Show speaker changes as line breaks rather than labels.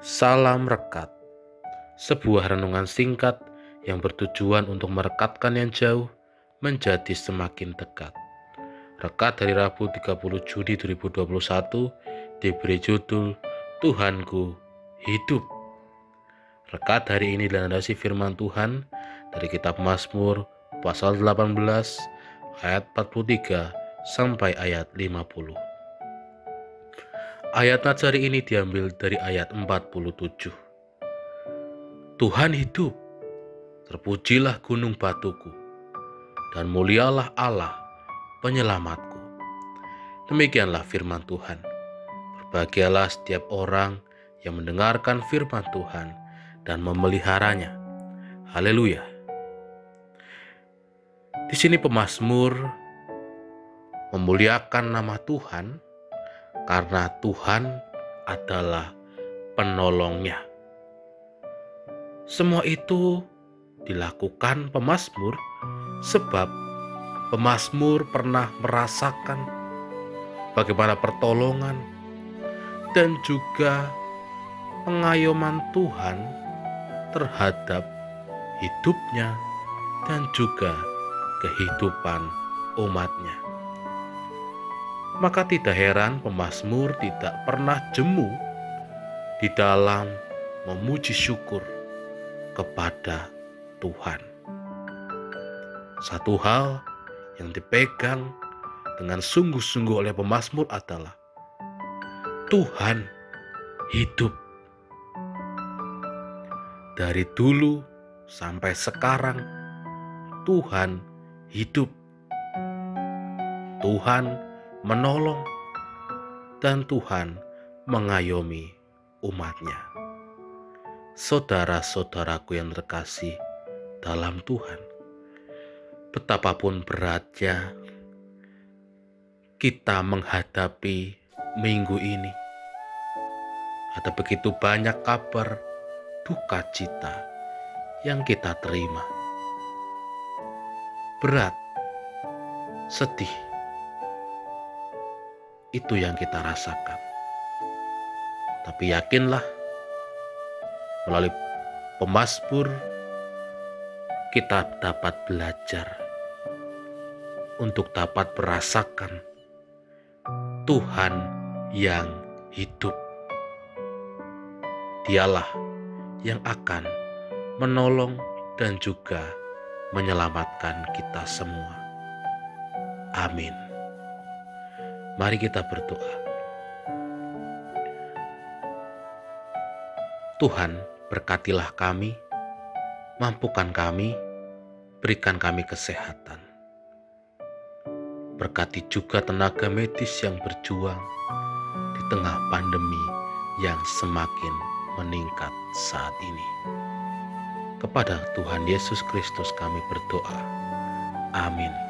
Salam Rekat Sebuah renungan singkat yang bertujuan untuk merekatkan yang jauh menjadi semakin dekat. Rekat dari Rabu 30 Juni 2021 diberi judul Tuhanku Hidup. Rekat hari ini dilandasi firman Tuhan dari kitab Mazmur pasal 18 ayat 43 sampai ayat 50. Ayat Nazari ini diambil dari ayat 47. Tuhan hidup, terpujilah gunung batuku, dan mulialah Allah penyelamatku. Demikianlah firman Tuhan. Berbahagialah setiap orang yang mendengarkan firman Tuhan dan memeliharanya. Haleluya. Di sini pemazmur memuliakan nama Tuhan karena Tuhan adalah penolongnya. Semua itu dilakukan pemazmur sebab pemazmur pernah merasakan bagaimana pertolongan dan juga pengayoman Tuhan terhadap hidupnya dan juga kehidupan umatnya. Maka tidak heran pemazmur tidak pernah jemu di dalam memuji syukur kepada Tuhan. Satu hal yang dipegang dengan sungguh-sungguh oleh pemazmur adalah Tuhan hidup. Dari dulu sampai sekarang Tuhan hidup. Tuhan menolong, dan Tuhan mengayomi umatnya. Saudara-saudaraku yang terkasih dalam Tuhan, betapapun beratnya kita menghadapi minggu ini, ada begitu banyak kabar duka cita yang kita terima. Berat, sedih, itu yang kita rasakan. Tapi yakinlah, melalui pemazmur kita dapat belajar untuk dapat merasakan Tuhan yang hidup. Dialah yang akan menolong dan juga menyelamatkan kita semua. Amin. Mari kita berdoa. Tuhan, berkatilah kami, mampukan kami, berikan kami kesehatan. Berkati juga tenaga medis yang berjuang di tengah pandemi yang semakin meningkat saat ini. Kepada Tuhan Yesus Kristus kami berdoa. Amin.